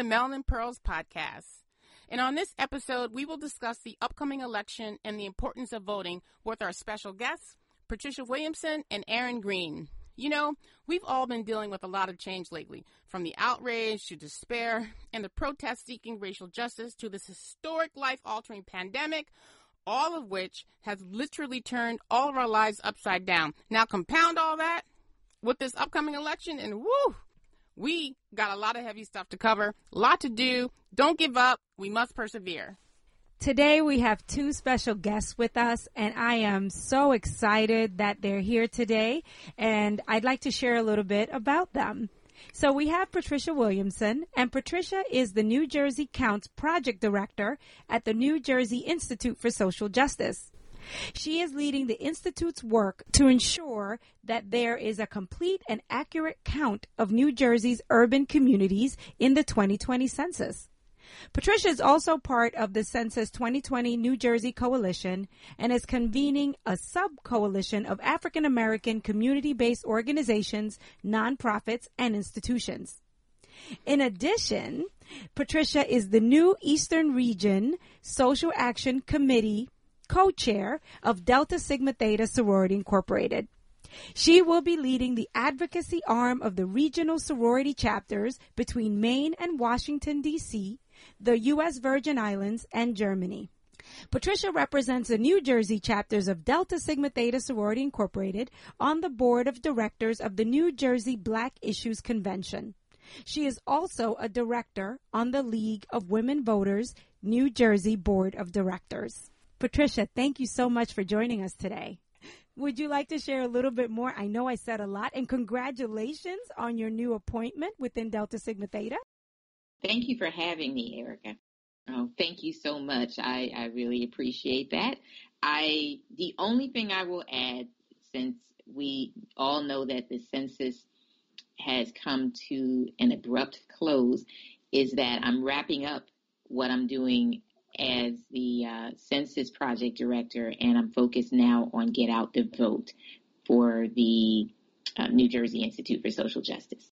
the Melanin Pearls podcast. And on this episode, we will discuss the upcoming election and the importance of voting with our special guests, Patricia Williamson and Aaron Greene. You know, we've all been dealing with a lot of change lately, from the outrage to despair and the protest seeking racial justice to this historic life altering pandemic, all of which has literally turned all of our lives upside down. Now, compound all that with this upcoming election, and woo, we got a lot of heavy stuff to cover, a lot to do. Don't give up. We must persevere. Today we have two special guests with us and I am so excited that they're here today and I'd like to share a little bit about them. So we have Patricia Williamson and Patricia is the New Jersey Counts Project Director at the New Jersey Institute for Social Justice. She is leading the Institute's work to ensure that there is a complete and accurate count of New Jersey's urban communities in the 2020 census. Patricia is also part of the Census 2020 New Jersey Coalition and is convening a sub-coalition of African American community-based organizations, nonprofits, and institutions. In addition, Patricia is the new Eastern Region Social Action Committee co-chair of Delta Sigma Theta Sorority Incorporated. She will be leading the advocacy arm of the regional sorority chapters between Maine and Washington, D.C., the U.S. Virgin Islands, and Germany. Patricia represents the New Jersey chapters of Delta Sigma Theta Sorority Incorporated on the board of directors of the New Jersey Black Issues Convention. She is also a director on the League of Women Voters New Jersey Board of Directors. Patricia, thank you so much for joining us today. Would you like to share a little bit more? I know I said a lot and congratulations on your new appointment within Delta Sigma Theta. Thank you for having me, Ericka. Oh, thank you so much. I, I really appreciate that. I the only thing I will add, since we all know that the census has come to an abrupt close, is that I'm wrapping up what I'm doing as the uh, census project director, and I'm focused now on Get Out the Vote for the uh, New Jersey Institute for Social Justice.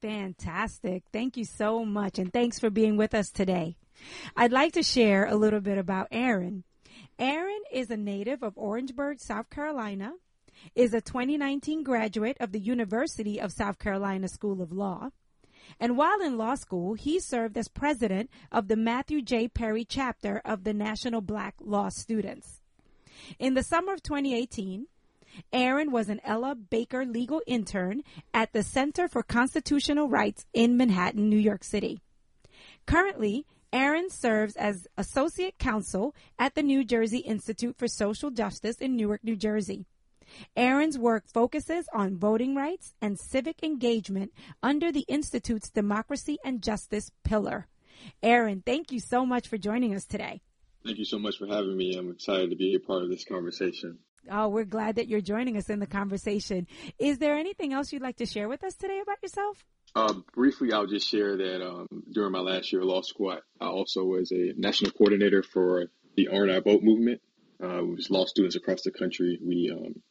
Fantastic. Thank you so much. And thanks for being with us today. I'd like to share a little bit about Aaron. Aaron is a native of Orangeburg, South Carolina, is a 2019 graduate of the University of South Carolina School of Law. And while in law school, he served as president of the Matthew J. Perry chapter of the National Black Law Students. In the summer of 2018, Aaron was an Ella Baker legal intern at the Center for Constitutional Rights in Manhattan, New York City. Currently, Aaron serves as associate counsel at the New Jersey Institute for Social Justice in Newark, New Jersey. Aaron's work focuses on voting rights and civic engagement under the Institute's Democracy and Justice pillar. Aaron, thank you so much for joining us today. Thank you so much for having me. I'm excited to be a part of this conversation. Oh, we're glad that you're joining us in the conversation. Is there anything else you'd like to share with us today about yourself? Uh, briefly, I'll just share that um, during my last year of law school, I, I, also was a national coordinator for the Earn Our Vote movement. Uh, was law students across the country. We um,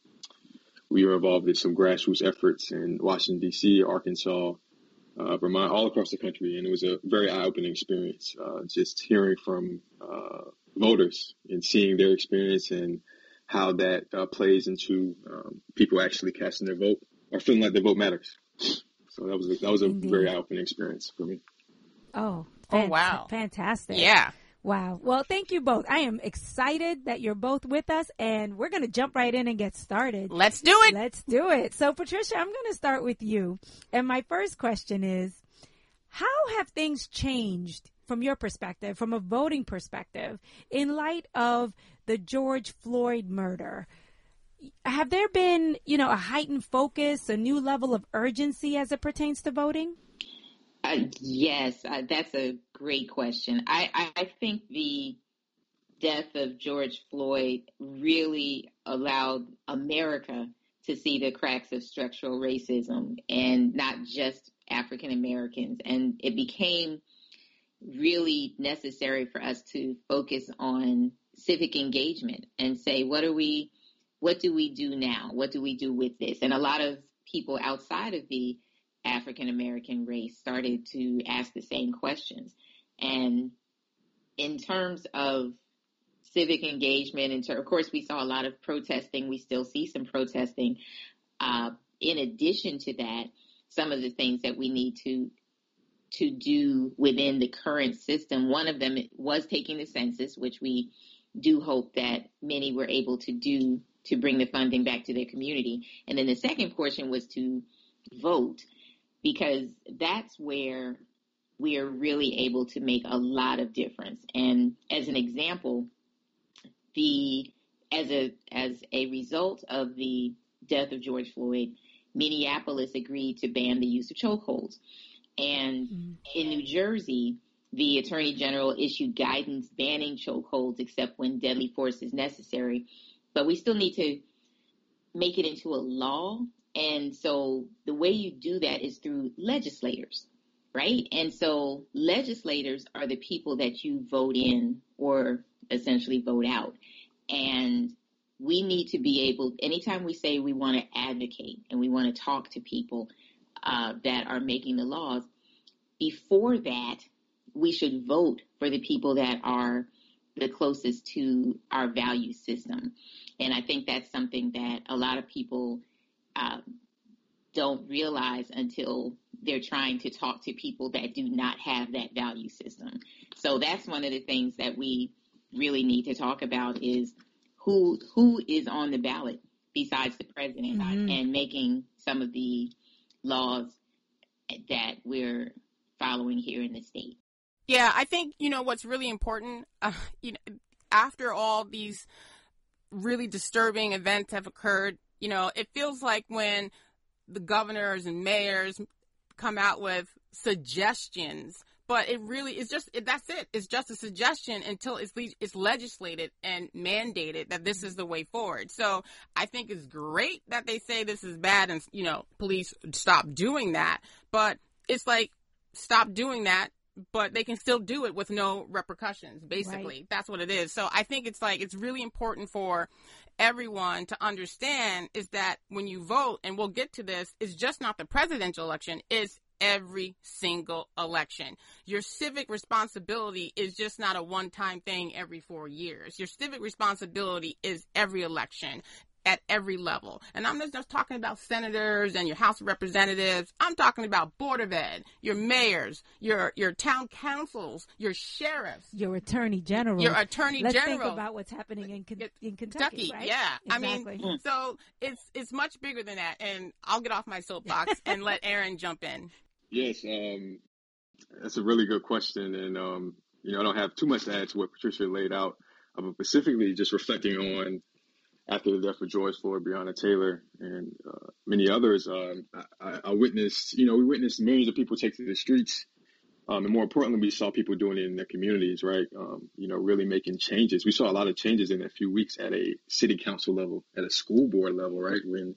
we were involved in some grassroots efforts in Washington D.C., Arkansas, uh, Vermont, all across the country, and it was a very eye-opening experience. Uh, just hearing from uh, voters and seeing their experience and how that uh, plays into um, people actually casting their vote or feeling like their vote matters. So that was a, that was a Indeed. very eye opening experience for me. Oh, oh wow, fantastic! Yeah. Wow. Well, thank you both. I am excited that you're both with us and we're going to jump right in and get started. Let's do it. Let's do it. So Patricia, I'm going to start with you. And my first question is, how have things changed from your perspective, from a voting perspective, in light of the George Floyd murder? Have there been, you know, a heightened focus, a new level of urgency as it pertains to voting? Uh, yes, uh, that's a great question. I, I think the death of George Floyd really allowed America to see the cracks of structural racism and not just African Americans. And it became really necessary for us to focus on civic engagement and say, what are we, what do we do now? What do we do with this? And a lot of people outside of the African American race started to ask the same questions. And in terms of civic engagement, and of course, we saw a lot of protesting. We still see some protesting. Uh, in addition to that, some of the things that we need to to do within the current system. One of them was taking the census, which we do hope that many were able to do to bring the funding back to their community. And then the second portion was to vote because that's where we are really able to make a lot of difference. And as an example, the as a as a result of the death of George Floyd, Minneapolis agreed to ban the use of chokeholds. And mm-hmm. in New Jersey, the Attorney General issued guidance banning chokeholds except when deadly force is necessary. But we still need to make it into a law. And so the way you do that is through legislators, right? And so legislators are the people that you vote in or essentially vote out. And we need to be able, anytime we say we want to advocate and we want to talk to people uh, that are making the laws, before that, we should vote for the people that are the closest to our value system. And I think that's something that a lot of people uh, don't realize until they're trying to talk to people that do not have that value system. So that's one of the things that we really need to talk about is who who is on the ballot besides the president mm-hmm. and making some of the laws that we're following here in the state. Yeah, I think you know what's really important. Uh, you know, after all these really disturbing events have occurred, you know, it feels like when the governors and mayors come out with suggestions but it really is just that's it. It's just a suggestion until it's it's legislated and mandated that this is the way forward. So I think it's great that they say this is bad and you know police stop doing that. But it's like stop doing that but they can still do it with no repercussions basically right. that's what it is so i think it's like it's really important for everyone to understand is that when you vote and we'll get to this it's just not the presidential election it's every single election. Your civic responsibility is just not a one time thing every four years. Your civic responsibility is every election at every level. And I'm just, just talking about senators and your House of Representatives. I'm talking about Board of Ed, your mayors, your your town councils, your sheriffs, your attorney general, your attorney Let's general. Think about what's happening in, in Kentucky. Kentucky right? Yeah, exactly. I mean, so it's it's much bigger than that. And I'll get off my soapbox and let Aaron jump in. Yes, um, that's a really good question, and um, you know I don't have too much to add to what Patricia laid out, uh, but specifically just reflecting on after the death of George Floyd, Breonna Taylor, and uh, many others. Um, I, I, witnessed, you know, we witnessed millions of people take to the streets, um, and more importantly, we saw people doing it in their communities, right? Um, you know, really making changes. We saw a lot of changes in a few weeks at a city council level, at a school board level, right? When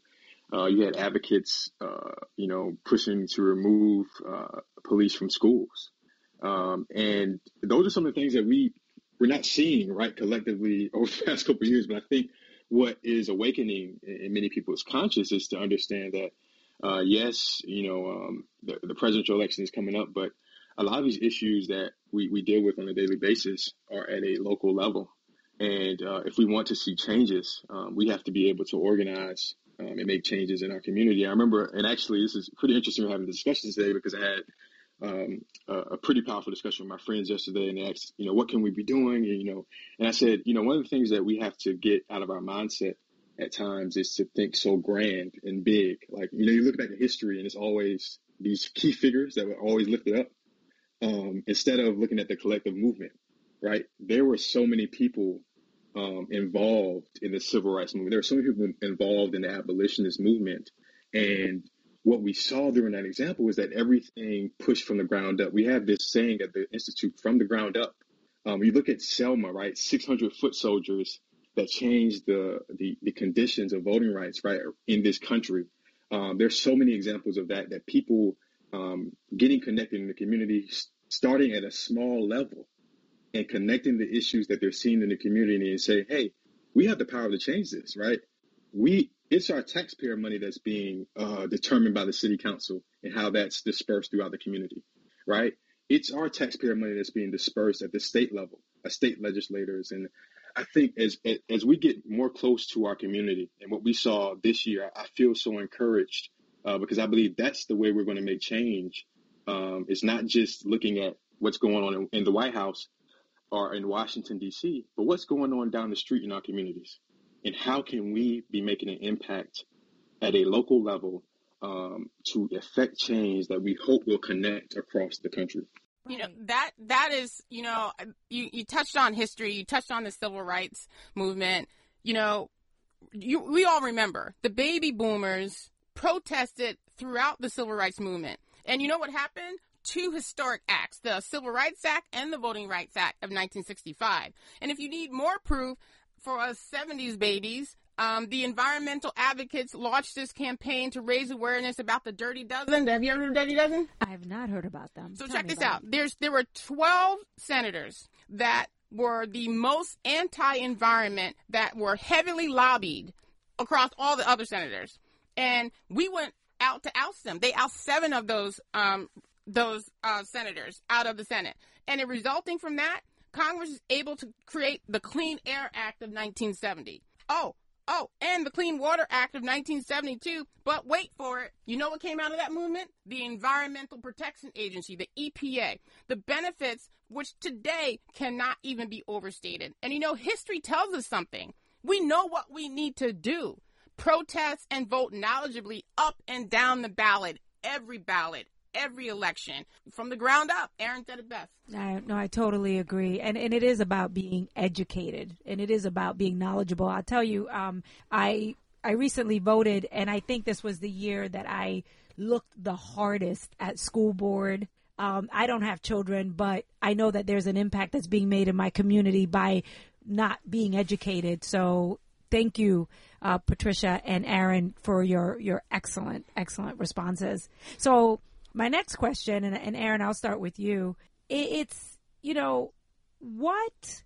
uh, you had advocates, uh, you know, pushing to remove uh, police from schools, um, and those are some of the things that we we're not seeing right collectively over the past couple of years. But I think what is awakening in many people's conscience is to understand that uh, yes, you know, um, the, the presidential election is coming up, but a lot of these issues that we, we deal with on a daily basis are at a local level. And uh, if we want to see changes, um, we have to be able to organize um, and make changes in our community. I remember, and actually, this is pretty interesting. We're having discussions today because I had um, a, a, pretty powerful discussion with my friends yesterday, and they asked, you know, what can we be doing? And, you know, and I said, you know, one of the things that we have to get out of our mindset at times is to think so grand and big. Like, you know, you look back at history, and it's always these key figures that were always lifted up, um, instead of looking at the collective movement. Right? There were so many people um, involved in the civil rights movement. There were so many people involved in the abolitionist movement. And what we saw during that example was that everything pushed from the ground up. We have this saying at the Institute from the ground up. Um, you look at Selma, right? 600 foot soldiers that changed the, the, the conditions of voting rights, right, in this country. Um, there's so many examples of that, that people um, getting connected in the community, starting at a small level, and connecting the issues that they're seeing in the community and say, hey, we have the power to change this, right? We it's our taxpayer money that's being uh, determined by the city council and how that's dispersed throughout the community, right? It's our taxpayer money that's being dispersed at the state level, at state legislators, and I think as as we get more close to our community and what we saw this year, I feel so encouraged uh, because I believe that's the way we're going to make change. Um, it's not just looking at what's going on in, in the White House or in Washington D.C., but what's going on down the street in our communities, and how can we be making an impact at a local level um, to effect change that we hope will connect across the country? You know that that is you know you you touched on history you touched on the civil rights movement. You know you we all remember the baby boomers protested throughout the civil rights movement. And you know what happened? Two historic acts the civil rights act and the voting rights act of 1965 and if you need more proof for us 70s babies um, the environmental advocates launched this campaign to raise awareness about the Dirty Dozen. Have you ever heard of the Dirty Dozen? I have not heard about them. So Tell check this out. It. There's there were 12 senators that were the most anti-environment that were heavily lobbied across all the other senators, and we went out to oust them. They oust seven of those um, those uh, senators out of the Senate, and it resulting from that, Congress is able to create the Clean Air Act of 1970. Oh, Oh, and the Clean Water Act of 1972. But wait for it. You know what came out of that movement? The Environmental Protection Agency, the EPA. The benefits, which today cannot even be overstated. And you know, history tells us something. We know what we need to do. Protest and vote knowledgeably up and down the ballot, every ballot, every election from the ground up. Aaron said it best. I, no, I totally agree, and and it is about being educated, and it is about being knowledgeable. I'll tell you, um, I I recently voted, and I think this was the year that I looked the hardest at school board. Um, I don't have children, but I know that there's an impact that's being made in my community by not being educated. So thank you, uh, Patricia and Aaron, for your your excellent excellent responses. So my next question, and, and Aaron, I'll start with you. It's you know what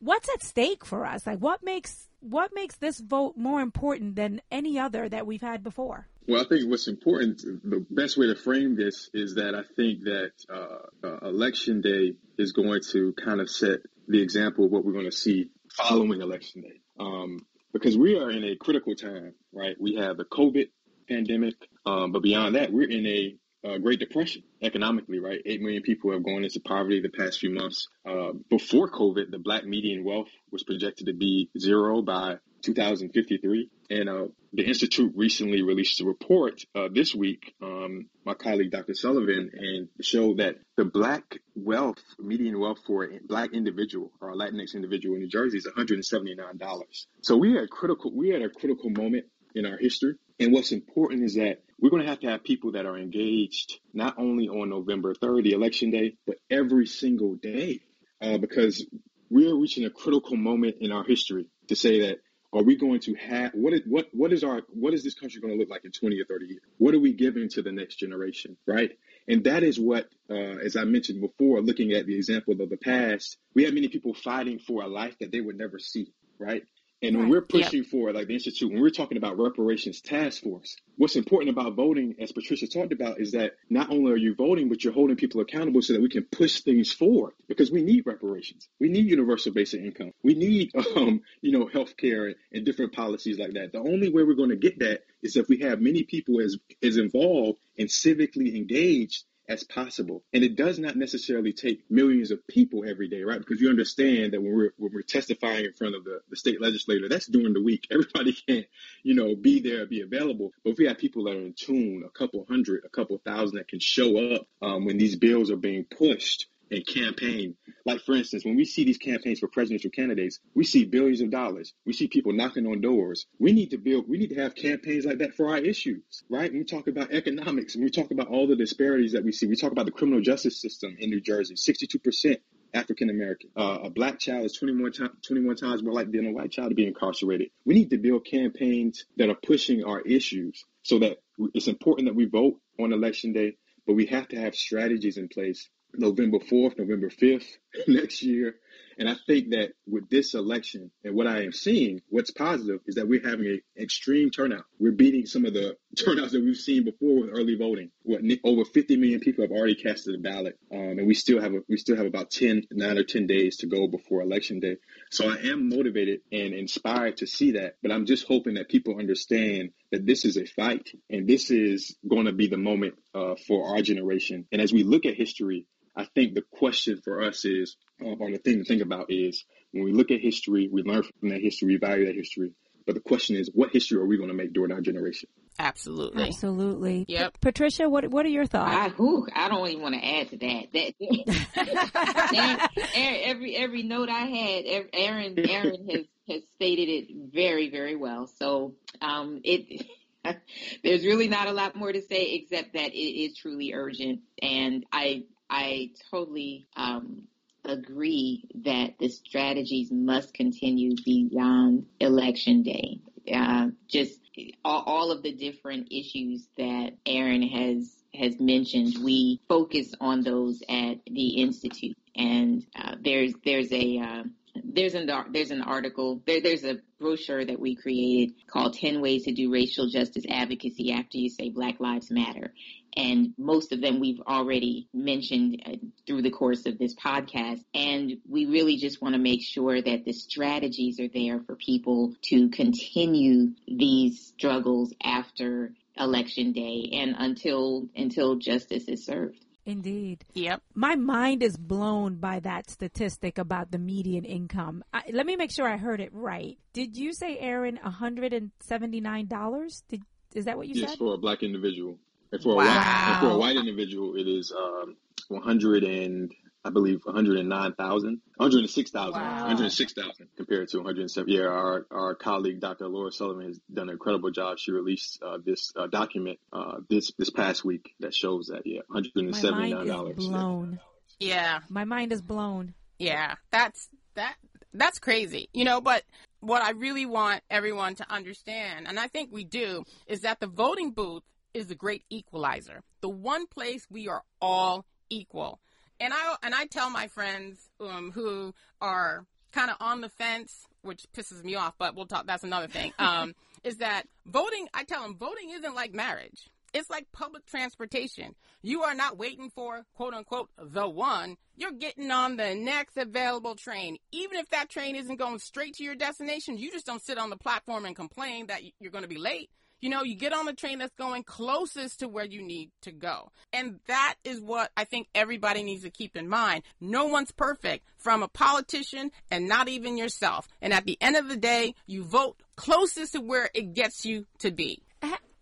what's at stake for us? Like what makes what makes this vote more important than any other that we've had before? Well, I think what's important, the best way to frame this is that I think that uh, uh, election day is going to kind of set the example of what we're going to see following election day. Um, because we are in a critical time, right? We have the COVID pandemic, um, but beyond that, we're in a uh, Great Depression economically, right? Eight million people have gone into poverty the past few months. Uh, before COVID, the black median wealth was projected to be zero by 2053. And uh, the Institute recently released a report uh, this week, um, my colleague Dr. Sullivan, and showed that the black wealth, median wealth for a black individual or a Latinx individual in New Jersey is $179. So we are critical, we are at a critical moment in our history. And what's important is that we're going to have to have people that are engaged not only on November 3rd, the election day, but every single day, uh, because we're reaching a critical moment in our history to say that are we going to have what is what what is our what is this country going to look like in 20 or 30 years? What are we giving to the next generation right? And that is what uh, as i mentioned before looking at the example of the past we have many people fighting for a life that they would never see right and when we're pushing yep. for, like the Institute, when we're talking about reparations task force, what's important about voting, as Patricia talked about, is that not only are you voting, but you're holding people accountable so that we can push things forward because we need reparations. We need universal basic income. We need, um, you know, health care and different policies like that. The only way we're going to get that is if we have many people as, as involved and civically engaged as possible. And it does not necessarily take millions of people every day, right? Because you understand that when we're when we're testifying in front of the, the state legislator, that's during the week. Everybody can't, you know, be there, be available. But if we have people that are in tune, a couple hundred, a couple thousand that can show up um, when these bills are being pushed, and campaign. Like, for instance, when we see these campaigns for presidential candidates, we see billions of dollars. We see people knocking on doors. We need to build, we need to have campaigns like that for our issues, right? When we talk about economics, when we talk about all the disparities that we see, we talk about the criminal justice system in New Jersey, 62% African American. Uh, a black child is 21, 21 times more likely than a white child to be incarcerated. We need to build campaigns that are pushing our issues so that it's important that we vote on election day, but we have to have strategies in place November 4th, November 5th next year And I think that with this election and what I am seeing, what's positive is that we're having an extreme turnout. We're beating some of the turnouts that we've seen before with early voting. What over 50 million people have already casted a ballot, um, and we still have a, we still have about 10, nine or 10 days to go before election day. So I am motivated and inspired to see that, but I'm just hoping that people understand that this is a fight and this is going to be the moment uh, for our generation. And as we look at history, I think the question for us is, uh, or the thing to think about is, when we look at history, we learn from that history, we value that history. But the question is, what history are we going to make during our generation? Absolutely. Absolutely. Yep. Patricia, what what are your thoughts? I, whew, I don't even want to add to that. that Aaron, every every note I had, Aaron Aaron has has stated it very very well. So um, it. There's really not a lot more to say except that it is truly urgent, and I I totally um, agree that the strategies must continue beyond election day. Uh, just all, all, of the different issues that Aaron has has mentioned, we focus on those at the institute, and uh, there's there's a uh, there's an there's an article there, there's a brochure that we created called 10 ways to do racial justice advocacy after you say black lives matter and most of them we've already mentioned uh, through the course of this podcast. And we really just want to make sure that the strategies are there for people to continue these struggles after election day and until until justice is served. Indeed. Yep. My mind is blown by that statistic about the median income. I, let me make sure I heard it right. Did you say, Aaron, $179? Did is that what you yes, said? Yes, for a black individual. And for wow. a white, for a white individual, it is um, 100 and I believe 109,000, 106,000, wow. 106,000 compared to 107. Yeah, our, our colleague, Dr. Laura Sullivan has done an incredible job. She released uh, this uh, document uh, this this past week that shows that, yeah, $179. My mind is blown. Yeah. My mind is blown. Yeah, that's, that, that's crazy, you know, but what I really want everyone to understand, and I think we do, is that the voting booth is the great equalizer. The one place we are all equal. And I and I tell my friends um, who are kind of on the fence, which pisses me off, but we'll talk. That's another thing. Um, is that voting? I tell them voting isn't like marriage. It's like public transportation. You are not waiting for quote unquote the one. You're getting on the next available train. Even if that train isn't going straight to your destination, you just don't sit on the platform and complain that you're going to be late. You know, you get on the train that's going closest to where you need to go. And that is what I think everybody needs to keep in mind. No one's perfect from a politician and not even yourself. And at the end of the day, you vote closest to where it gets you to be.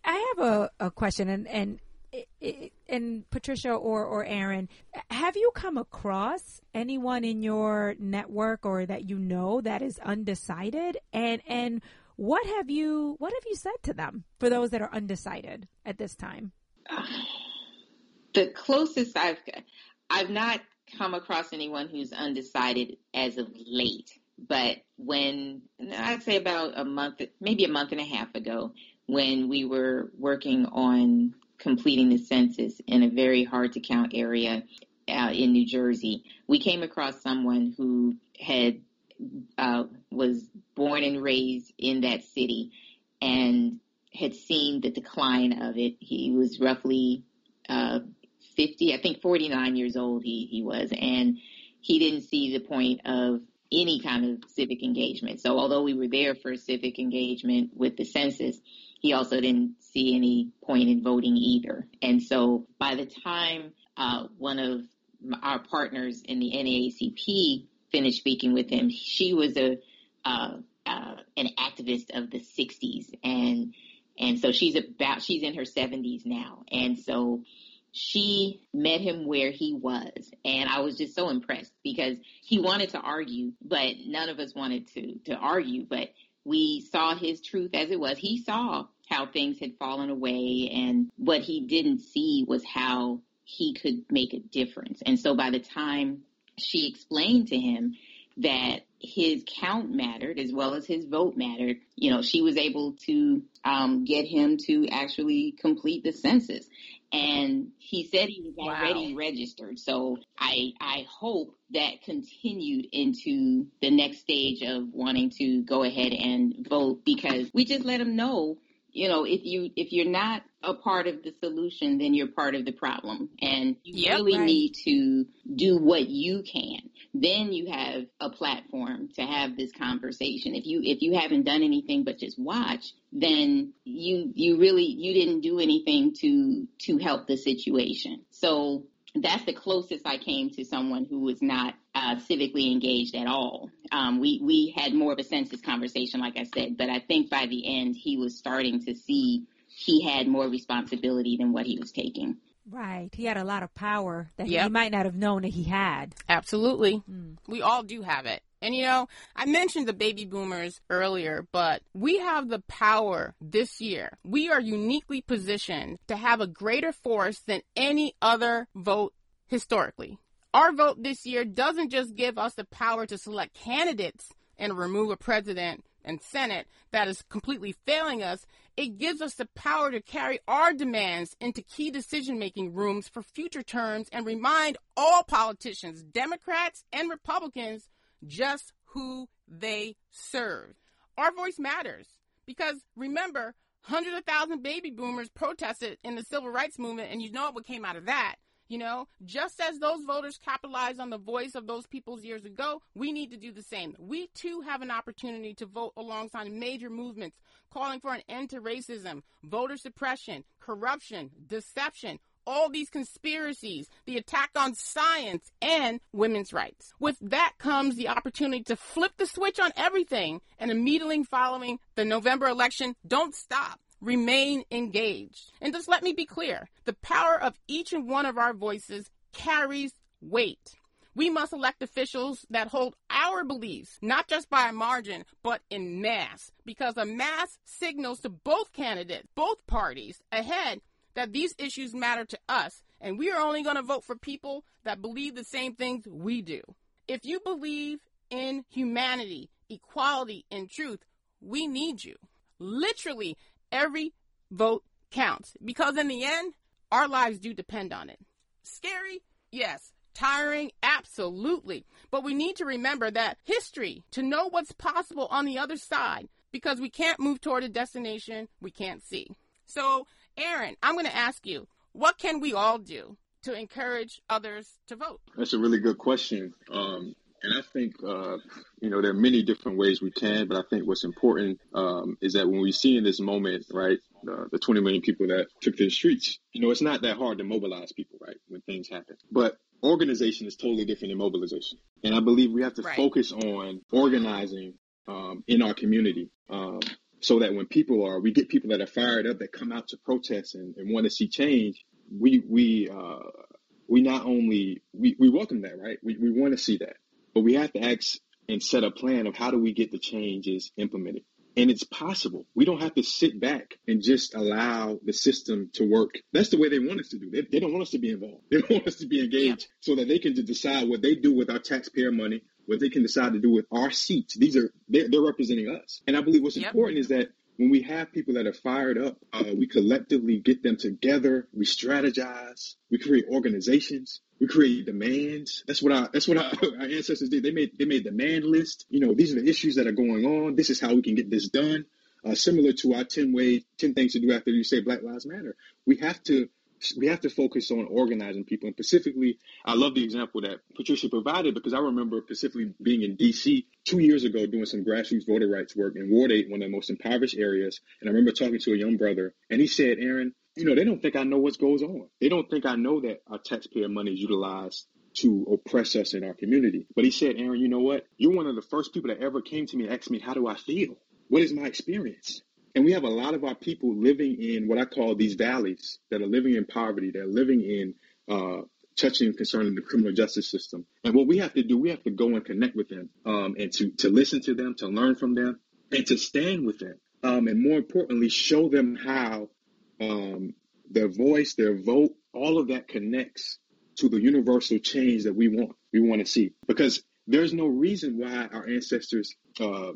I have a, a question and, and and Patricia or, or Aaron, have you come across anyone in your network or that you know that is undecided? And and what have you What have you said to them for those that are undecided at this time? The closest I've I've not come across anyone who's undecided as of late, but when I'd say about a month, maybe a month and a half ago, when we were working on completing the census in a very hard to count area uh, in New Jersey, we came across someone who had uh, was born and raised in that city and had seen the decline of it. He was roughly uh, 50, I think 49 years old he, he was, and he didn't see the point of any kind of civic engagement. So although we were there for civic engagement with the census, he also didn't see any point in voting either. And so by the time uh, one of our partners in the NAACP finished speaking with him, she was a uh, uh, an activist of the '60s, and and so she's about she's in her 70s now, and so she met him where he was, and I was just so impressed because he wanted to argue, but none of us wanted to to argue, but we saw his truth as it was. He saw how things had fallen away, and what he didn't see was how he could make a difference. And so by the time she explained to him that his count mattered as well as his vote mattered. You know, she was able to um, get him to actually complete the census. And he said he was already wow. registered. So I, I hope that continued into the next stage of wanting to go ahead and vote because we just let him know you know, if you if you're not a part of the solution, then you're part of the problem, and you yep, really right. need to do what you can. Then you have a platform to have this conversation. If you if you haven't done anything but just watch, then you you really you didn't do anything to to help the situation. So that's the closest I came to someone who was not uh, civically engaged at all. Um, we we had more of a census conversation, like I said, but I think by the end he was starting to see he had more responsibility than what he was taking. Right. He had a lot of power that yep. he might not have known that he had. Absolutely. Mm. We all do have it. And you know, I mentioned the baby boomers earlier, but we have the power this year. We are uniquely positioned to have a greater force than any other vote historically. Our vote this year doesn't just give us the power to select candidates and remove a president and Senate that is completely failing us, it gives us the power to carry our demands into key decision making rooms for future terms and remind all politicians, Democrats and Republicans, just who they serve. Our voice matters because remember, hundreds of thousand baby boomers protested in the civil rights movement, and you know what came out of that. You know, just as those voters capitalized on the voice of those peoples years ago, we need to do the same. We too have an opportunity to vote alongside major movements calling for an end to racism, voter suppression, corruption, deception, all these conspiracies, the attack on science and women's rights. With that comes the opportunity to flip the switch on everything and immediately following the November election, don't stop. Remain engaged. And just let me be clear the power of each and one of our voices carries weight. We must elect officials that hold our beliefs, not just by a margin, but in mass, because a mass signals to both candidates, both parties ahead that these issues matter to us, and we are only going to vote for people that believe the same things we do. If you believe in humanity, equality, and truth, we need you. Literally, every vote counts because in the end, our lives do depend on it. Scary? Yes. Tiring? Absolutely. But we need to remember that history to know what's possible on the other side because we can't move toward a destination we can't see. So Aaron, I'm going to ask you, what can we all do to encourage others to vote? That's a really good question. Um, and I think, uh, you know, there are many different ways we can, but I think what's important um, is that when we see in this moment, right, uh, the 20 million people that took to the streets, you know, it's not that hard to mobilize people, right, when things happen. But organization is totally different than mobilization. And I believe we have to right. focus on organizing um, in our community. Um, so that when people are, we get people that are fired up that come out to protest and, and want to see change. We we uh, we not only we, we welcome that, right? We we want to see that, but we have to act and set a plan of how do we get the changes implemented. And it's possible. We don't have to sit back and just allow the system to work. That's the way they want us to do. They, they don't want us to be involved. They want us to be engaged yeah. so that they can decide what they do with our taxpayer money what they can decide to do with our seats. These are they're, they're representing us, and I believe what's yep. important is that when we have people that are fired up, uh, we collectively get them together. We strategize. We create organizations. We create demands. That's what our that's what our, our ancestors did. They made they made demand list. You know, these are the issues that are going on. This is how we can get this done. Uh, similar to our 10 ways, 10 things to do after you say Black Lives Matter. We have to we have to focus on organizing people. And specifically, I love the example that Patricia provided because I remember specifically being in DC two years ago doing some grassroots voter rights work in Ward 8, one of the most impoverished areas. And I remember talking to a young brother, and he said, Aaron, you know, they don't think I know what goes on. They don't think I know that our taxpayer money is utilized to oppress us in our community. But he said, Aaron, you know what? You're one of the first people that ever came to me and asked me, how do I feel? What is my experience? And we have a lot of our people living in what I call these valleys that are living in poverty, that are living in uh, touching concerning the criminal justice system. And what we have to do, we have to go and connect with them um, and to, to listen to them, to learn from them, and to stand with them. Um, and more importantly, show them how um, their voice, their vote, all of that connects to the universal change that we want, we want to see. Because there's no reason why our ancestors uh,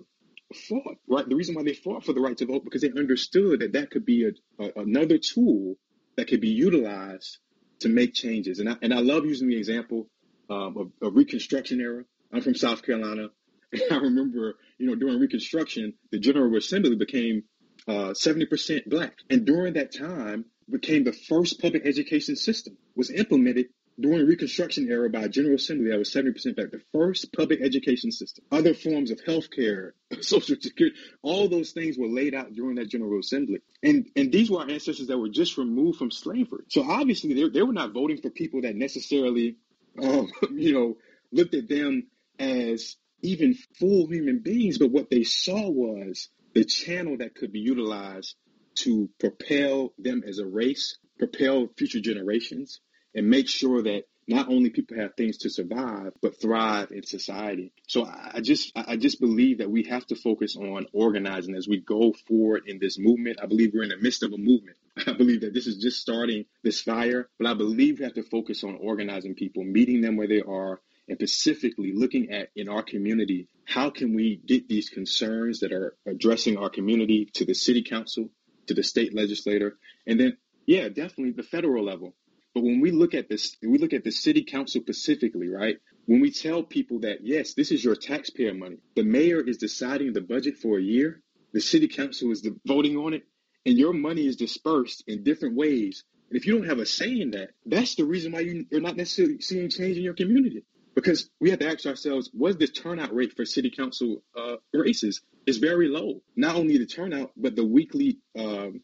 fought, right? The reason why they fought for the right to vote because they understood that that could be a, a, another tool that could be utilized to make changes. And I, and I love using the example um, of, of Reconstruction era. I'm from South Carolina. And I remember, you know, during Reconstruction, the General Assembly became uh, 70% black. And during that time, became the first public education system was implemented during Reconstruction era by General Assembly that was 70% black, the first public education system. Other forms of healthcare, social security, all those things were laid out during that General Assembly. And and these were our ancestors that were just removed from slavery. So obviously they, they were not voting for people that necessarily, um, you know, looked at them as even full human beings, but what they saw was the channel that could be utilized to propel them as a race, propel future generations, and make sure that not only people have things to survive but thrive in society. So I just I just believe that we have to focus on organizing as we go forward in this movement. I believe we're in the midst of a movement. I believe that this is just starting this fire, but I believe we have to focus on organizing people, meeting them where they are, and specifically looking at in our community how can we get these concerns that are addressing our community to the city council, to the state legislator, and then yeah, definitely the federal level but when we look at this, we look at the city council specifically, right? When we tell people that, yes, this is your taxpayer money, the mayor is deciding the budget for a year, the city council is voting on it, and your money is dispersed in different ways. And if you don't have a say in that, that's the reason why you're not necessarily seeing change in your community. Because we have to ask ourselves, what's the turnout rate for city council uh, races? Is very low. Not only the turnout, but the weekly um,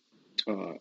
uh,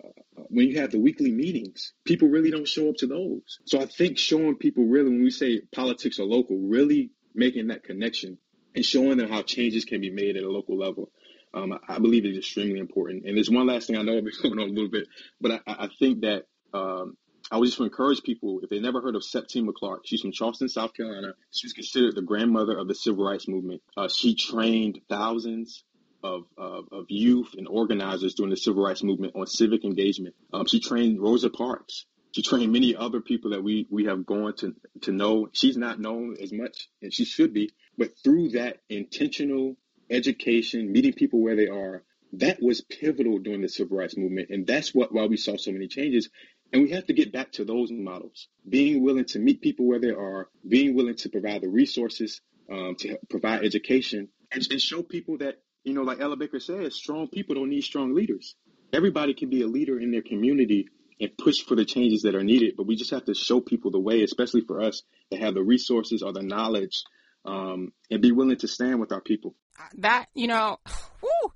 when you have the weekly meetings, people really don't show up to those. So I think showing people really, when we say politics are local, really making that connection and showing them how changes can be made at a local level. Um, I, I, believe is extremely important. And there's one last thing I know I've been going on a little bit, but I, I think that um, I would just encourage people if they never heard of Septima Clark. She's from Charleston, South Carolina. She's considered the grandmother of the civil rights movement. Uh, she trained thousands of, of, of, youth and organizers during the civil rights movement on civic engagement. Um, she trained Rosa Parks. She trained many other people that we, we have gone to, to know. She's not known as much, and she should be, but through that intentional education, meeting people where they are, that was pivotal during the civil rights movement. And that's what why we saw so many changes. And we have to get back to those models, being willing to meet people where they are, being willing to provide the resources um, to provide education, and, and show people that you know, like Ella Baker says, strong people don't need strong leaders. Everybody can be a leader in their community and push for the changes that are needed, but we just have to show people the way, especially for us that have the resources or the knowledge, um, and be willing to stand with our people. That you know, whew,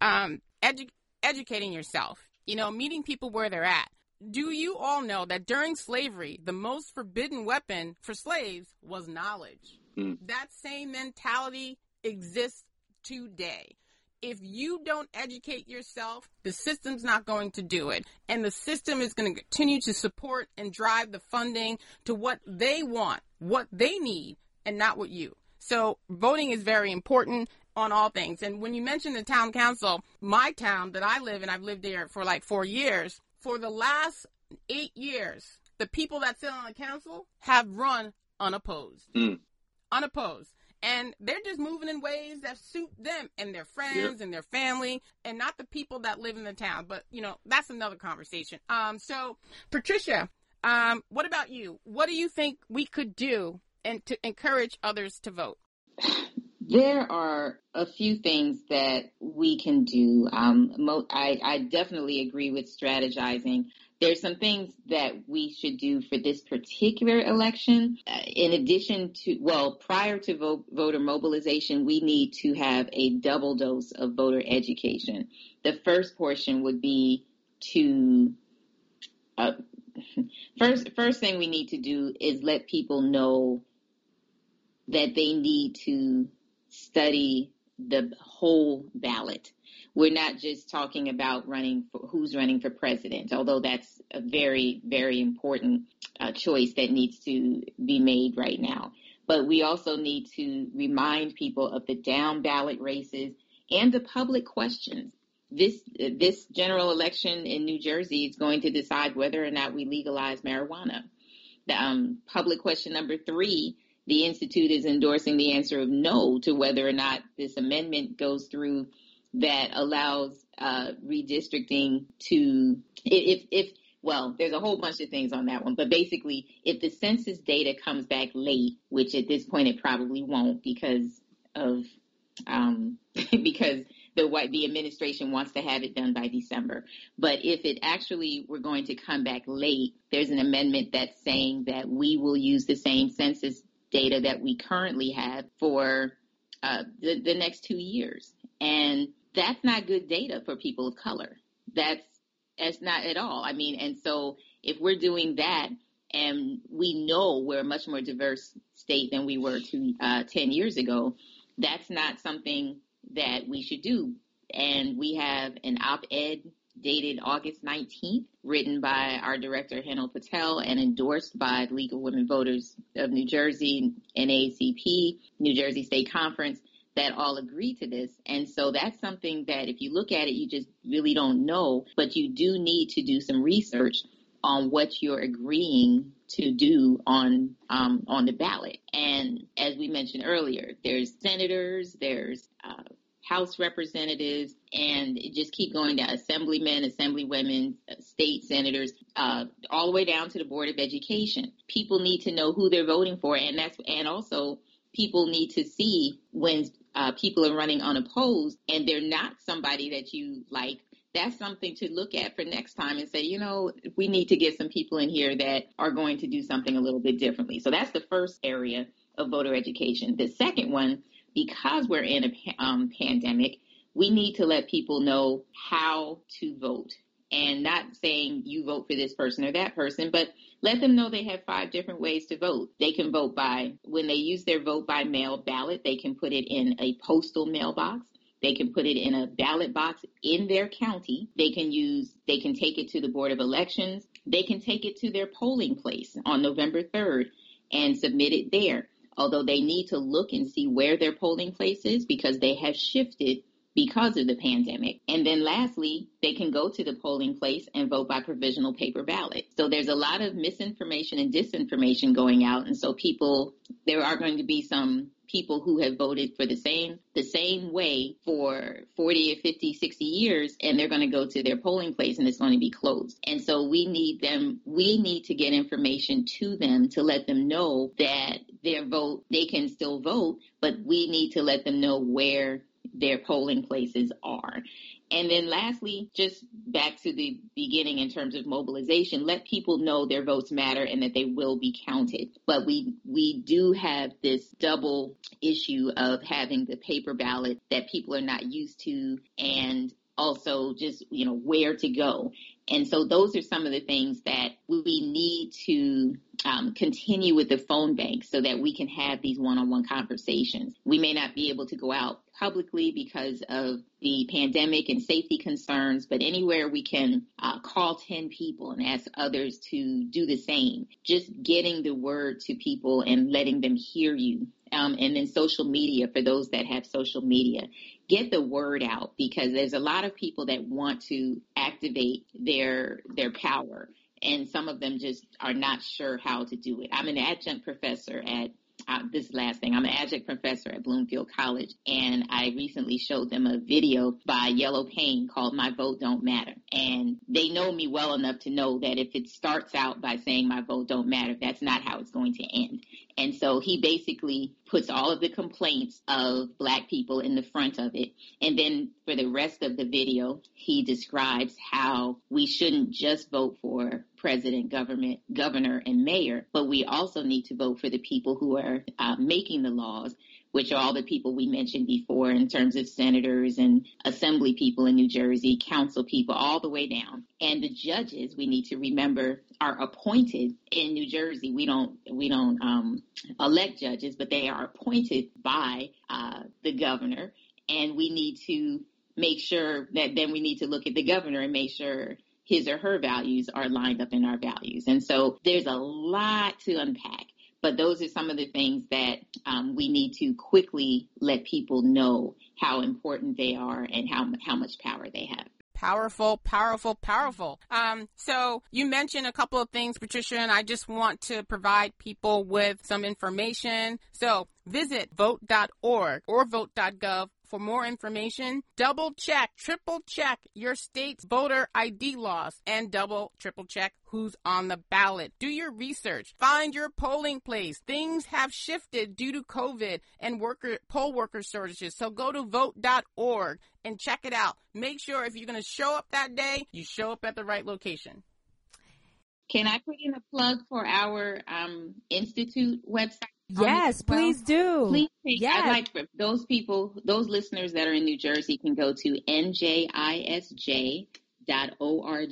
um, edu- educating yourself, you know, meeting people where they're at. Do you all know that during slavery, the most forbidden weapon for slaves was knowledge? Mm. That same mentality exists today. If you don't educate yourself, the system's not going to do it. And the system is going to continue to support and drive the funding to what they want, what they need, and not what you. So voting is very important on all things. And when you mention the town council, my town that I live in, I've lived there for like four years. For the last eight years, the people that sit on the council have run unopposed. Mm. Unopposed and they're just moving in ways that suit them and their friends yep. and their family and not the people that live in the town. But you know that's another conversation. Um so patricia um what about you? What do you think we could do and to encourage others to vote there are a few things that we can do. Um, mo- I, I definitely agree with strategizing there's some things that we should do for this particular election. Uh, in addition to, well, prior to vote, voter mobilization, we need to have a double dose of voter education. The first portion would be to, uh, first, first thing we need to do is let people know that they need to study the whole ballot we're not just talking about running for who's running for president, although that's a very, very important uh, choice that needs to be made right now. But we also need to remind people of the down ballot races and the public questions. This this general election in New Jersey is going to decide whether or not we legalize marijuana. The um, public question number three the Institute is endorsing the answer of no to whether or not this amendment goes through that allows uh, redistricting to, if, if, well, there's a whole bunch of things on that one, but basically, if the census data comes back late, which at this point it probably won't because of, um, because the white the administration wants to have it done by December. But if it actually were going to come back late, there's an amendment that's saying that we will use the same census data that we currently have for uh, the, the next two years. And that's not good data for people of color. That's that's not at all. I mean, and so if we're doing that, and we know we're a much more diverse state than we were two, uh, 10 years ago, that's not something that we should do. And we have an op-ed dated August 19th, written by our director, Hemal Patel, and endorsed by the League of Women Voters of New Jersey, NAACP, New Jersey State Conference, that all agree to this. And so that's something that if you look at it, you just really don't know, but you do need to do some research on what you're agreeing to do on um, on the ballot. And as we mentioned earlier, there's senators, there's uh, House representatives, and just keep going down assemblymen, assemblywomen, state senators, uh, all the way down to the Board of Education. People need to know who they're voting for, and that's and also people need to see when uh, people are running unopposed and they're not somebody that you like that's something to look at for next time and say, you know, we need to get some people in here that are going to do something a little bit differently. So that's the first area of voter education. The second one, because we're in a um, pandemic, we need to let people know how to vote and not saying you vote for this person or that person, but let them know they have five different ways to vote. They can vote by, when they use their vote by mail ballot, they can put it in a postal mailbox. They can put it in a ballot box in their county. They can use, they can take it to the Board of Elections. They can take it to their polling place on November 3rd and submit it there. Although they need to look and see where their polling place is because they have shifted because of the pandemic. And then lastly, they can go to the polling place and vote by provisional paper ballot. So there's a lot of misinformation and disinformation going out. And so people, there are going to be some people who have voted for the same the same way for 40 or 50 60 years and they're going to go to their polling place and it's going to be closed and so we need them we need to get information to them to let them know that their vote they can still vote but we need to let them know where their polling places are. And then lastly, just back to the beginning in terms of mobilization, let people know their votes matter and that they will be counted. But we, we do have this double issue of having the paper ballot that people are not used to and also just, you know, where to go. And so those are some of the things that we need to um, continue with the phone bank so that we can have these one-on-one conversations. We may not be able to go out publicly because of the pandemic and safety concerns, but anywhere we can uh, call 10 people and ask others to do the same. Just getting the word to people and letting them hear you. Um, and then social media for those that have social media get the word out because there's a lot of people that want to activate their their power and some of them just are not sure how to do it. I'm an adjunct professor at uh, this last thing. I'm an adjunct professor at Bloomfield College, and I recently showed them a video by Yellopain called My Vote Don't Matter. And they know me well enough to know that if it starts out by saying my vote don't matter, that's not how it's going to end. And so he basically puts all of the complaints of black people in the front of it. And then for the rest of the video, he describes how we shouldn't just vote for president, government, governor, and mayor, but we also need to vote for the people who are uh, making the laws which are all the people we mentioned before in terms of senators and assembly people in New Jersey, council people, all the way down. And the judges, we need to remember, are appointed in New Jersey. We don't we don't um, elect judges, but they are appointed by uh, the governor, and we need to make sure that then we need to look at the governor and make sure his or her values are lined up in our values. And so there's a lot to unpack. But those are some of the things that um, we need to quickly let people know how important they are and how how much power they have. Powerful, powerful, powerful. Um, so you mentioned a couple of things, Patricia, and I just want to provide people with some information. So visit vote.org or vote.gov for more information, double check, triple check your state's voter ID laws and double, triple check who's on the ballot. Do your research. Find your polling place. Things have shifted due to COVID and worker poll worker shortages. So go to vote.org and check it out. Make sure if you're going to show up that day, you show up at the right location. Can I put in a plug for our um, institute website? Yes, well? please do. Please take, yes. I'd like for those people, those listeners that are in New Jersey can go to njisj dot org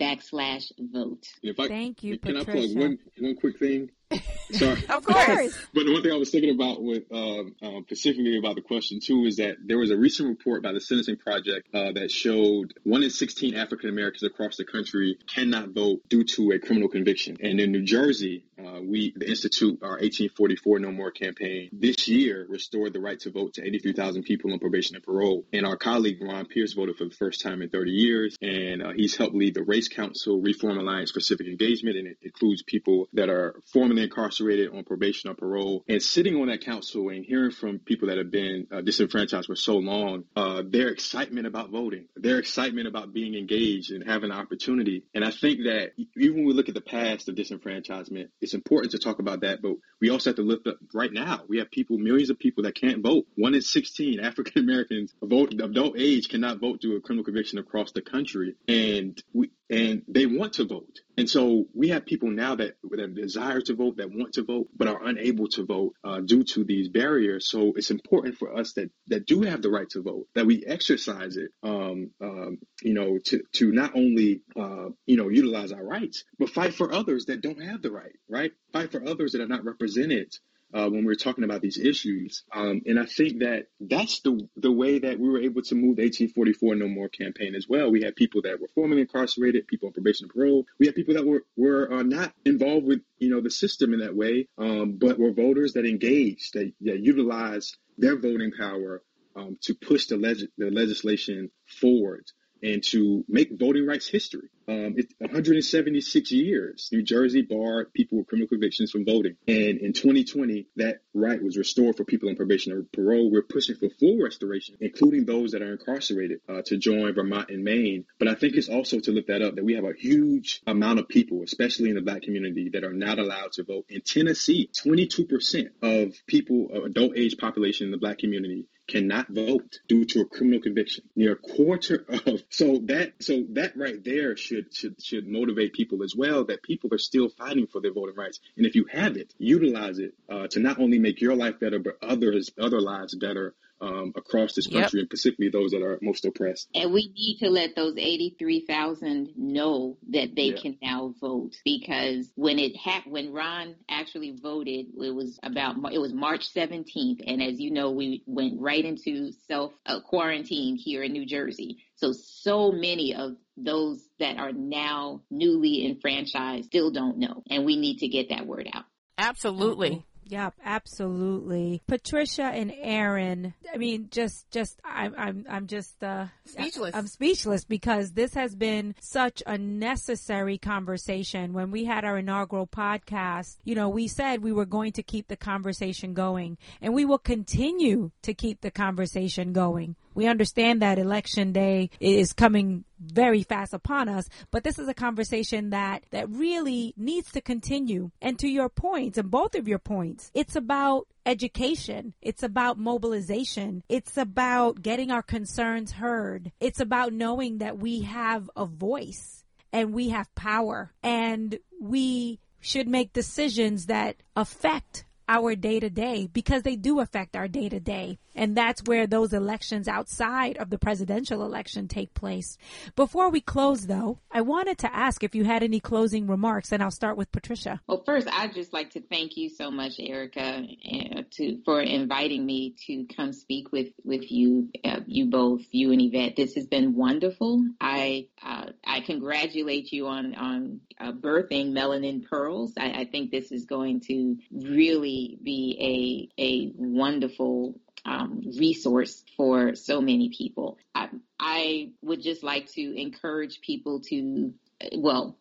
backslash vote. If I, Thank you, Can Patricia. I plug one, one quick thing? Sorry. of course. but the one thing I was thinking about with um, um, specifically about the question too is that there was a recent report by the Sentencing Project uh, that showed one in 16 African Americans across the country cannot vote due to a criminal conviction. And in New Jersey, uh, we, the Institute, our 1844 No More campaign this year restored the right to vote to 83,000 people on probation and parole. And our colleague Ron Pierce voted for the first time in 30 years. And uh, he's helped lead the Race Council Reform Alliance for Civic Engagement. And it includes people that are incarcerated on probation or parole. And sitting on that council and hearing from people that have been uh, disenfranchised for so long, uh, their excitement about voting, their excitement about being engaged and having an opportunity. And I think that even when we look at the past of disenfranchisement, it's important to talk about that, but we also have to lift up right now. We have people, millions of people that can't vote. One in 16 African Americans of adult age cannot vote due to a criminal conviction across the country. And we, and they want to vote. And so we have people now that, that desire to vote, that want to vote, but are unable to vote uh, due to these barriers. So it's important for us that, that do have the right to vote, that we exercise it, um, um, you know, to, to not only, uh, you know, utilize our rights, but fight for others that don't have the right, right? Fight for others that are not represented uh, when we are talking about these issues. Um, and I think that that's the the way that we were able to move the 1844 No More campaign as well. We had people that were formerly incarcerated, people on probation and parole. We had people that were were uh, not involved with you know the system in that way, um, but were voters that engaged, that, that utilized their voting power um, to push the, leg- the legislation forward and to make voting rights history. Um, it's 176 years. New Jersey barred people with criminal convictions from voting. And in 2020, that right was restored for people on probation or parole. We're pushing for full restoration, including those that are incarcerated, uh, to join Vermont and Maine. But I think it's also to lift that up that we have a huge amount of people, especially in the black community, that are not allowed to vote. In Tennessee, 22% of people, adult age population in the black community cannot vote due to a criminal conviction. Near a quarter of so that so that right there should should should motivate people as well that people are still fighting for their voting rights. And if you have it, utilize it uh, to not only make your life better, but others other lives better um, across this country, yep. and specifically those that are most oppressed. And we need to let those 83,000 know that they yeah. can now vote because when it ha- when Ron actually voted, it was about it was March 17th, and as you know, we went right into self uh, quarantine here in New Jersey. So so many of those that are now newly enfranchised still don't know, and we need to get that word out. Absolutely. Yep, absolutely. Patricia and Aaron, I mean, just, just, I'm, I'm, I'm just, uh, speechless. I'm speechless because this has been such a necessary conversation. When we had our inaugural podcast, you know, we said we were going to keep the conversation going and we will continue to keep the conversation going. We understand that election day is coming very fast upon us, but this is a conversation that, that really needs to continue. And to your points, and both of your points, it's about education. It's about mobilization. It's about getting our concerns heard. It's about knowing that we have a voice and we have power and we should make decisions that affect our day to day because they do affect our day to day. And that's where those elections outside of the presidential election take place. Before we close though, I wanted to ask if you had any closing remarks and I'll start with Patricia. Well, first, I'd just like to thank you so much, Ericka, uh, to, for inviting me to come speak with, with you, uh, you both, you and Yvette. This has been wonderful. I, uh, I congratulate you on, on uh, birthing Melanin Pearls. I, I think this is going to really be a, a wonderful um, resource for so many people. I, I, would just like to encourage people to, well,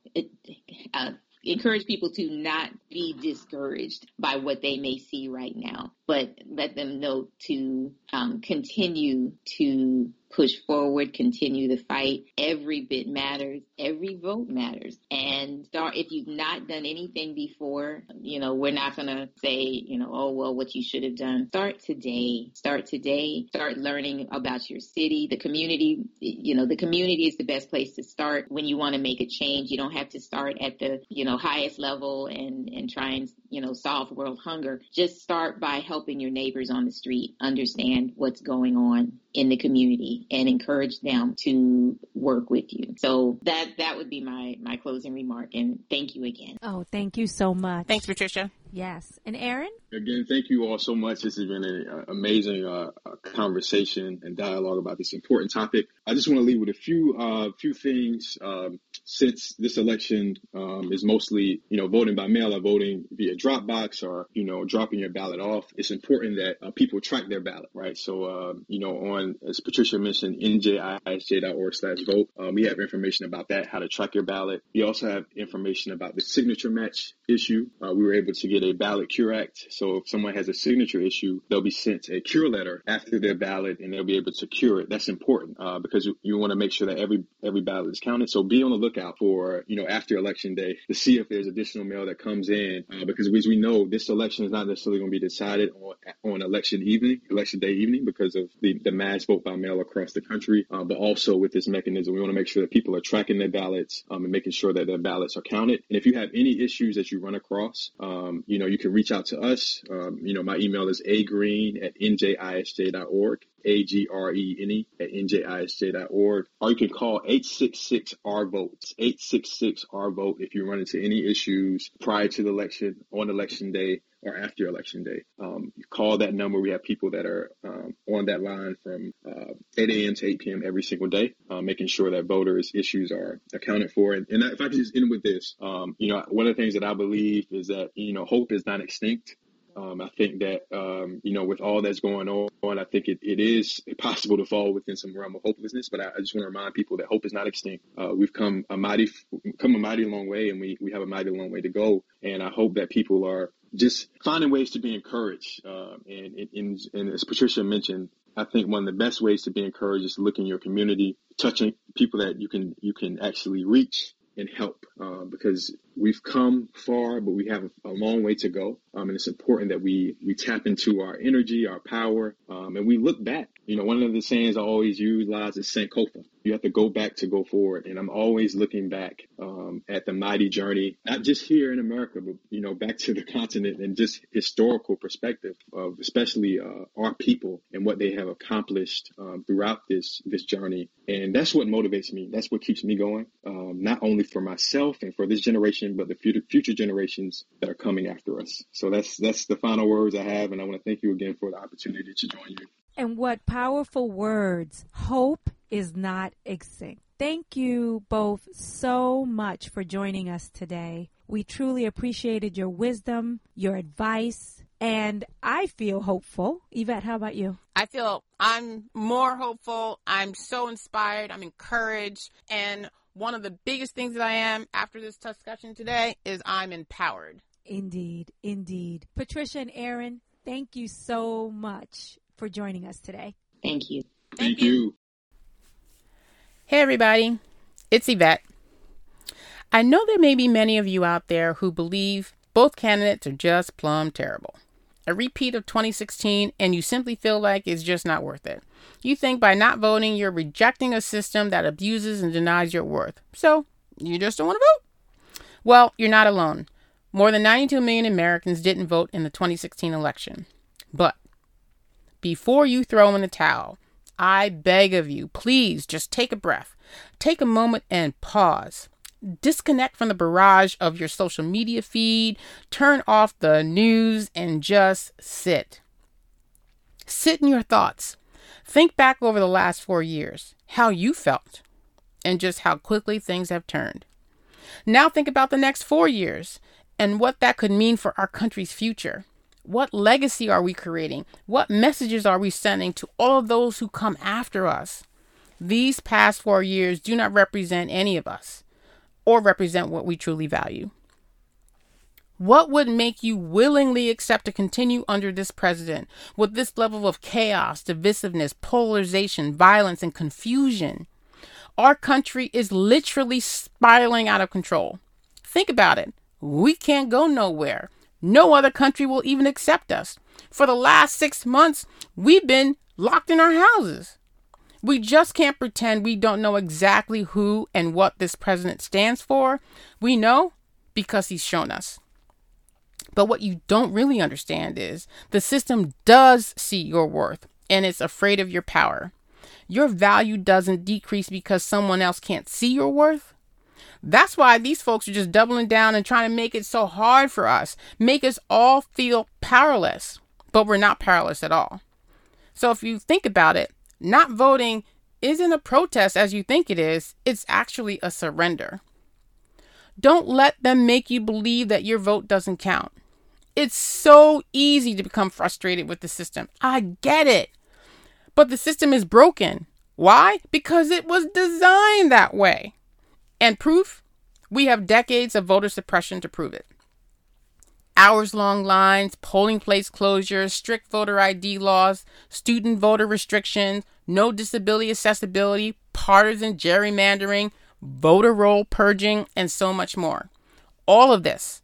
uh, encourage people to not be discouraged by what they may see right now, but let them know to um, continue to push forward, continue the fight. Every bit matters. Every vote matters. And start, if you've not done anything before, you know, we're not going to say, you know, oh, well, what you should have done. Start today. Start today. Start learning about your city, the community. You know, the community is the best place to start when you want to make a change. You don't have to start at the, you know, highest level and, and try and, you know, solve world hunger. Just start by helping your neighbors on the street understand what's going on in the community and encourage them to work with you. So that that would be my my closing remark and thank you again. Oh, thank you so much. Thanks, Patricia. Yes. And Aaron? Again, thank you all so much. This has been an uh, amazing uh, conversation and dialogue about this important topic. I just want to leave with a few uh, few things. Um, since this election um, is mostly, you know, voting by mail or voting via Dropbox or, you know, dropping your ballot off, it's important that uh, people track their ballot, right? So, uh, you know, on, as Patricia mentioned, njisj.org slash vote, um, we have information about that, how to track your ballot. We also have information about the signature match issue. Uh, we were able to get a ballot cure act. So if someone has a signature issue, they'll be sent a cure letter after their ballot and they'll be able to cure it. That's important uh, because you, you want to make sure that every every ballot is counted. So be on the lookout for, you know, after election day to see if there's additional mail that comes in uh, because as we know, this election is not necessarily going to be decided on, on election evening, election day evening because of the, the mass vote by mail across the country. Uh, but also with this mechanism, we want to make sure that people are tracking their ballots um, and making sure that their ballots are counted. And if you have any issues that you run across, um, you know, you can reach out to us. Um, you know, my email is agreen at njisj.org. A-G-R-E-N-E at njisj.org. Or you can call 866-R-VOTE, 866-R-VOTE if you run into any issues prior to the election, on election day, or after election day. Um, you call that number. We have people that are um, on that line from uh, 8 a.m. to 8 p.m. every single day, uh, making sure that voters' issues are accounted for. And, and if I could just end with this, um, you know, one of the things that I believe is that, you know, hope is not extinct. Um, I think that, um, you know, with all that's going on, I think it, it is possible to fall within some realm of hopelessness. But I, I just want to remind people that hope is not extinct. Uh, we've come a mighty, come a mighty long way, and we, we have a mighty long way to go. And I hope that people are just finding ways to be encouraged. Uh, and, and, and as Patricia mentioned, I think one of the best ways to be encouraged is to look in your community, touching people that you can you can actually reach and help uh, because we've come far, but we have a long way to go. Um, and it's important that we we tap into our energy, our power, um, and we look back. You know, one of the sayings I always utilize is Sankofa. You have to go back to go forward, and I'm always looking back um, at the mighty journey, not just here in America, but you know, back to the continent and just historical perspective of especially uh, our people and what they have accomplished um, throughout this this journey. And that's what motivates me. That's what keeps me going, um, not only for myself and for this generation, but the future future generations that are coming after us. So that's that's the final words I have, and I want to thank you again for the opportunity to join you. And what powerful words! Hope is not extinct. Thank you both so much for joining us today. We truly appreciated your wisdom, your advice, and I feel hopeful. Yvette, how about you? I feel I'm more hopeful. I'm so inspired. I'm encouraged. And one of the biggest things that I am after this discussion today is I'm empowered. Indeed, indeed. Patricia and Aaron, thank you so much for joining us today. Thank you. Thank, thank you. you. Hey, everybody. It's Yvette. I know there may be many of you out there who believe both candidates are just plumb terrible. A repeat of 2016, and you simply feel like it's just not worth it. You think by not voting, you're rejecting a system that abuses and denies your worth. So, you just don't want to vote? Well, you're not alone. More than 92 million Americans didn't vote in the 2016 election. But before you throw in the towel, I beg of you, please just take a breath. Take a moment and pause. Disconnect from the barrage of your social media feed. Turn off the news and just sit. Sit in your thoughts. Think back over the last four years, how you felt, and just how quickly things have turned. Now think about the next four years and what that could mean for our country's future. What legacy are we creating? What messages are we sending to all of those who come after us? These past four years do not represent any of us or represent what we truly value. What would make you willingly accept to continue under this president with this level of chaos, divisiveness, polarization, violence, and confusion? Our country is literally spiraling out of control. Think about it. We can't go nowhere. No other country will even accept us. For the last six months, we've been locked in our houses. We just can't pretend we don't know exactly who and what this president stands for. We know because he's shown us. But what you don't really understand is the system does see your worth and it's afraid of your power. Your value doesn't decrease because someone else can't see your worth. That's why these folks are just doubling down and trying to make it so hard for us, make us all feel powerless. But we're not powerless at all. So if you think about it, not voting isn't a protest as you think it is, it's actually a surrender. Don't let them make you believe that your vote doesn't count. It's so easy to become frustrated with the system. I get it. But the system is broken. Why? Because it was designed that way. And proof? We have decades of voter suppression to prove it. Hours long lines, polling place closures, strict voter ID laws, student voter restrictions, no disability accessibility, partisan gerrymandering, voter roll purging, and so much more. All of this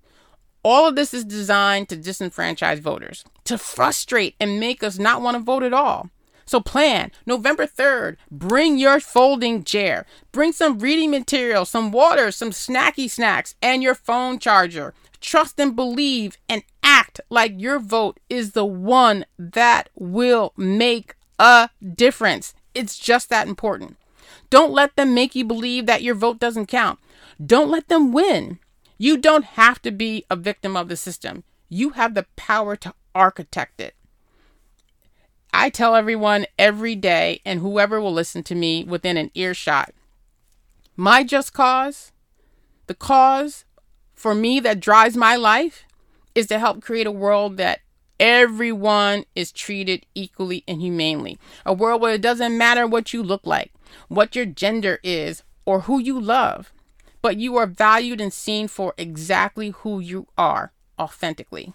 all of this is designed to disenfranchise voters, to frustrate and make us not want to vote at all. So plan November 3rd, bring your folding chair, bring some reading material, some water, some snacky snacks, and your phone charger. Trust and believe and act like your vote is the one that will make a difference. It's just that important. Don't let them make you believe that your vote doesn't count. Don't let them win. You don't have to be a victim of the system. You have the power to architect it. I tell everyone every day, and whoever will listen to me within an earshot, my just cause, the cause for me that drives my life, is to help create a world that everyone is treated equally and humanely. A world where it doesn't matter what you look like, what your gender is, or who you love but you are valued and seen for exactly who you are authentically.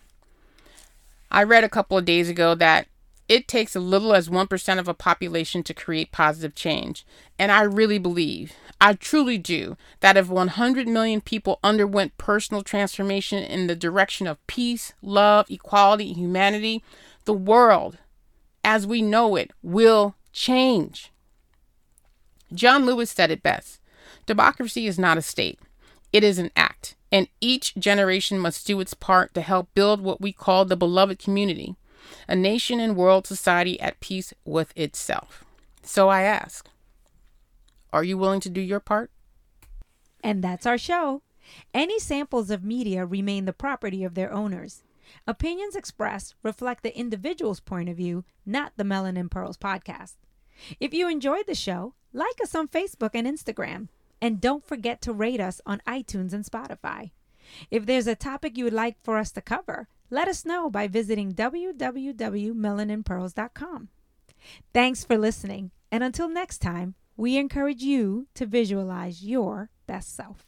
I read a couple of days ago that it takes a little as 1% of a population to create positive change. And I really believe, I truly do, that if 100 million people underwent personal transformation in the direction of peace, love, equality, and humanity, the world, as we know it, will change. John Lewis said it best Democracy is not a state, it is an act, and each generation must do its part to help build what we call the beloved community, a nation and world society at peace with itself. So I ask, are you willing to do your part? And that's our show. Any samples of media remain the property of their owners. Opinions expressed reflect the individual's point of view, not the Melanin Pearls podcast. If you enjoyed the show, like us on Facebook and Instagram. And don't forget to rate us on iTunes and Spotify. If there's a topic you would like for us to cover, let us know by visiting www.melaninpearls.com. Thanks for listening, and until next time, we encourage you to visualize your best self.